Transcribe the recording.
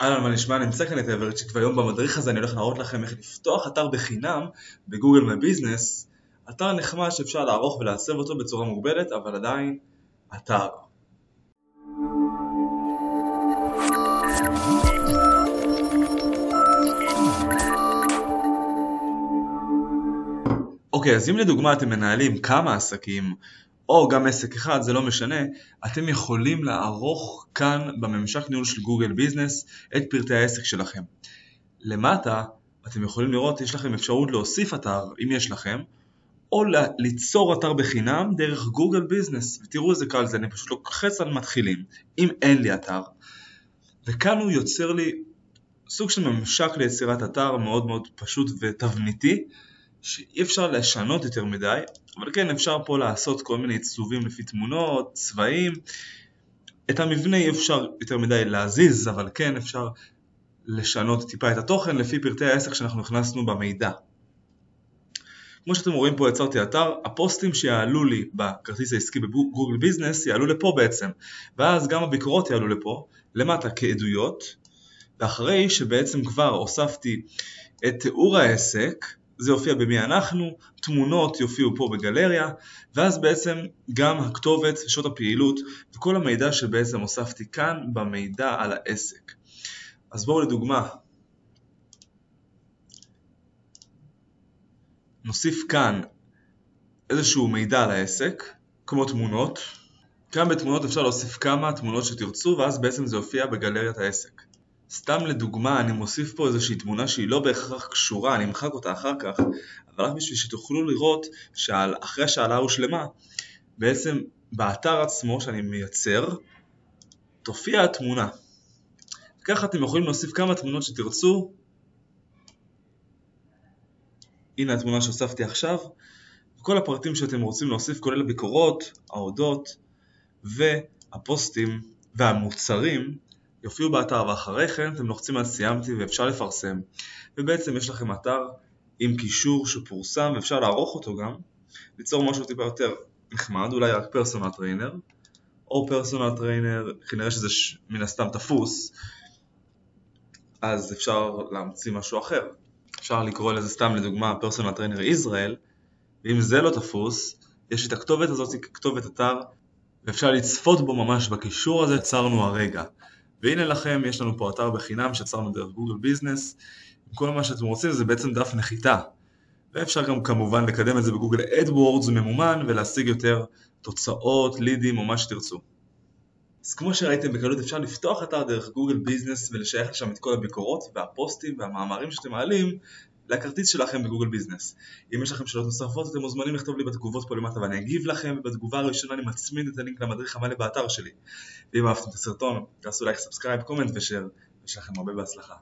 אהלן, מה נשמע? נמצא כאן את אברצ'יק, והיום במדריך הזה אני הולך להראות לכם איך לפתוח אתר בחינם בגוגל מביזנס, אתר נחמד שאפשר לערוך ולעצב אותו בצורה מוגבלת, אבל עדיין אתר. אוקיי, אז אם לדוגמה אתם מנהלים כמה עסקים, או גם עסק אחד, זה לא משנה, אתם יכולים לערוך כאן בממשק ניהול של גוגל ביזנס את פרטי העסק שלכם. למטה אתם יכולים לראות, יש לכם אפשרות להוסיף אתר, אם יש לכם, או ליצור אתר בחינם דרך גוגל ביזנס. ותראו איזה קל זה, אני פשוט לוחץ על מתחילים, אם אין לי אתר. וכאן הוא יוצר לי סוג של ממשק ליצירת אתר מאוד מאוד פשוט ותבניתי, שאי אפשר לשנות יותר מדי, אבל כן אפשר פה לעשות כל מיני עיצובים לפי תמונות, צבעים. את המבנה אי אפשר יותר מדי להזיז, אבל כן אפשר לשנות טיפה את התוכן לפי פרטי העסק שאנחנו הכנסנו במידע. כמו שאתם רואים פה יצרתי אתר, הפוסטים שיעלו לי בכרטיס העסקי בגוגל ביזנס יעלו לפה בעצם, ואז גם הביקורות יעלו לפה, למטה כעדויות, ואחרי שבעצם כבר הוספתי את תיאור העסק, זה יופיע במי אנחנו, תמונות יופיעו פה בגלריה, ואז בעצם גם הכתובת, שעות הפעילות וכל המידע שבעצם הוספתי כאן במידע על העסק. אז בואו לדוגמה, נוסיף כאן איזשהו מידע על העסק, כמו תמונות. כאן בתמונות אפשר להוסיף כמה תמונות שתרצו ואז בעצם זה יופיע בגלריית העסק. סתם לדוגמה אני מוסיף פה איזושהי תמונה שהיא לא בהכרח קשורה, אני אמחק אותה אחר כך, אבל רק בשביל שתוכלו לראות שאחרי שהעלאה הושלמה, בעצם באתר עצמו שאני מייצר, תופיע התמונה. ככה אתם יכולים להוסיף כמה תמונות שתרצו. הנה התמונה שהוספתי עכשיו. כל הפרטים שאתם רוצים להוסיף כולל הביקורות, ההודות והפוסטים והמוצרים יופיעו באתר ואחרי כן אתם לוחצים על סיימתי ואפשר לפרסם. ובעצם יש לכם אתר עם קישור שפורסם ואפשר לערוך אותו גם. ליצור משהו טיפה יותר נחמד, אולי רק personal trainer או personal trainer, כנראה שזה מן הסתם תפוס אז אפשר להמציא משהו אחר. אפשר לקרוא לזה סתם לדוגמה personal trainer ישראל ואם זה לא תפוס יש את הכתובת הזאת ככתובת אתר ואפשר לצפות בו ממש בקישור הזה, יצרנו הרגע והנה לכם, יש לנו פה אתר בחינם שיצרנו דרך Google Business, כל מה שאתם רוצים זה בעצם דף נחיתה. ואפשר גם כמובן לקדם את זה ב Google AdWords ממומן ולהשיג יותר תוצאות, לידים או מה שתרצו. אז כמו שראיתם בקלות אפשר לפתוח אתר דרך Google Business ולשייך לשם את כל הביקורות והפוסטים והמאמרים שאתם מעלים לכרטיס שלכם ב Google Business. אם יש לכם שאלות נוספות אתם מוזמנים לכתוב לי בתגובות פה למטה ואני אגיב לכם ובתגובה הראשונה אני מצמיד את הלינק למדריך המלא באתר שלי. ואם אהבתם את הסרטון תעשו לייק, subscribe, comment ו share, ויש לכם הרבה בהצלחה.